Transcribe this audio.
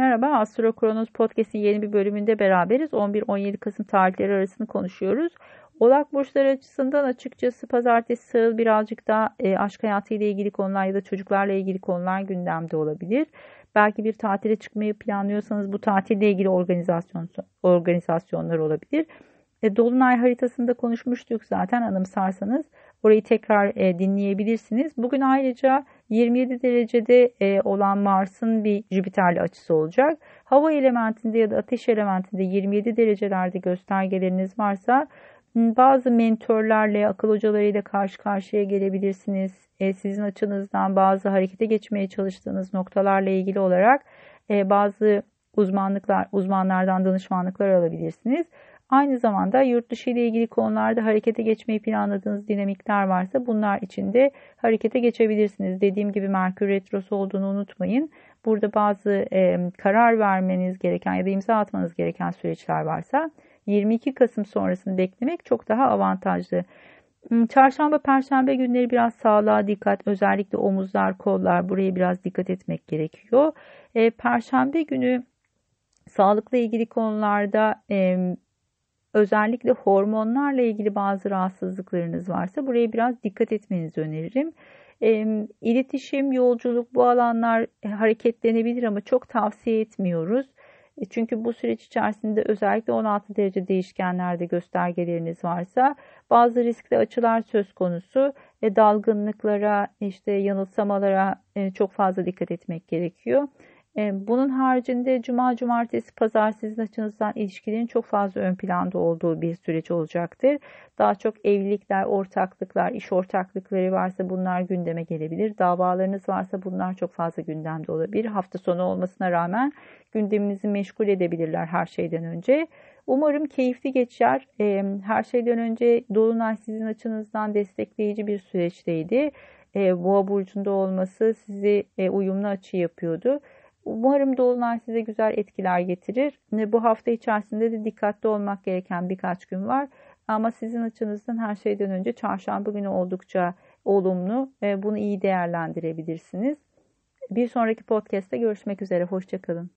Merhaba, Astro Kronos Podcast'in yeni bir bölümünde beraberiz. 11-17 Kasım tarihleri arasını konuşuyoruz. Oğlak burçları açısından açıkçası pazartesi sağıl birazcık daha e, aşk hayatıyla ilgili konular ya da çocuklarla ilgili konular gündemde olabilir. Belki bir tatile çıkmayı planlıyorsanız bu tatille ilgili organizasyon organizasyonlar olabilir. E, Dolunay haritasında konuşmuştuk zaten anımsarsanız. Orayı tekrar e, dinleyebilirsiniz. Bugün ayrıca 27 derecede e, olan Mars'ın bir Jüpiter'li açısı olacak. Hava elementinde ya da ateş elementinde 27 derecelerde göstergeleriniz varsa bazı mentörlerle, akıl hocalarıyla karşı karşıya gelebilirsiniz. E, sizin açınızdan bazı harekete geçmeye çalıştığınız noktalarla ilgili olarak e, bazı uzmanlıklar, uzmanlardan danışmanlıklar alabilirsiniz. Aynı zamanda yurt dışı ile ilgili konularda harekete geçmeyi planladığınız dinamikler varsa bunlar için de harekete geçebilirsiniz. Dediğim gibi Merkür Retrosu olduğunu unutmayın. Burada bazı e, karar vermeniz gereken ya da imza atmanız gereken süreçler varsa 22 Kasım sonrasını beklemek çok daha avantajlı. Hmm, çarşamba, perşembe günleri biraz sağlığa dikkat, özellikle omuzlar, kollar buraya biraz dikkat etmek gerekiyor. E, perşembe günü sağlıkla ilgili konularda e, özellikle hormonlarla ilgili bazı rahatsızlıklarınız varsa buraya biraz dikkat etmenizi öneririm. E, iletişim, yolculuk bu alanlar hareketlenebilir ama çok tavsiye etmiyoruz. E, çünkü bu süreç içerisinde özellikle 16 derece değişkenlerde göstergeleriniz varsa bazı riskli açılar söz konusu. E, dalgınlıklara, işte yanılsamalara e, çok fazla dikkat etmek gerekiyor. E, bunun haricinde cuma, cumartesi, pazar sizin açınızdan ilişkilerin çok fazla ön planda olduğu bir süreç olacaktır. Daha çok evlilikler, ortaklıklar, iş ortaklıkları varsa bunlar gündeme gelebilir. Davalarınız varsa bunlar çok fazla gündemde olabilir. Hafta sonu olmasına rağmen gündeminizi meşgul edebilirler her şeyden önce. Umarım keyifli geçer. E, her şeyden önce Dolunay sizin açınızdan destekleyici bir süreçteydi. E, Boğa burcunda olması sizi uyumlu açı yapıyordu. Umarım dolunay size güzel etkiler getirir. Bu hafta içerisinde de dikkatli olmak gereken birkaç gün var. Ama sizin açınızdan her şeyden önce çarşamba günü oldukça olumlu. Bunu iyi değerlendirebilirsiniz. Bir sonraki podcast'te görüşmek üzere. Hoşçakalın.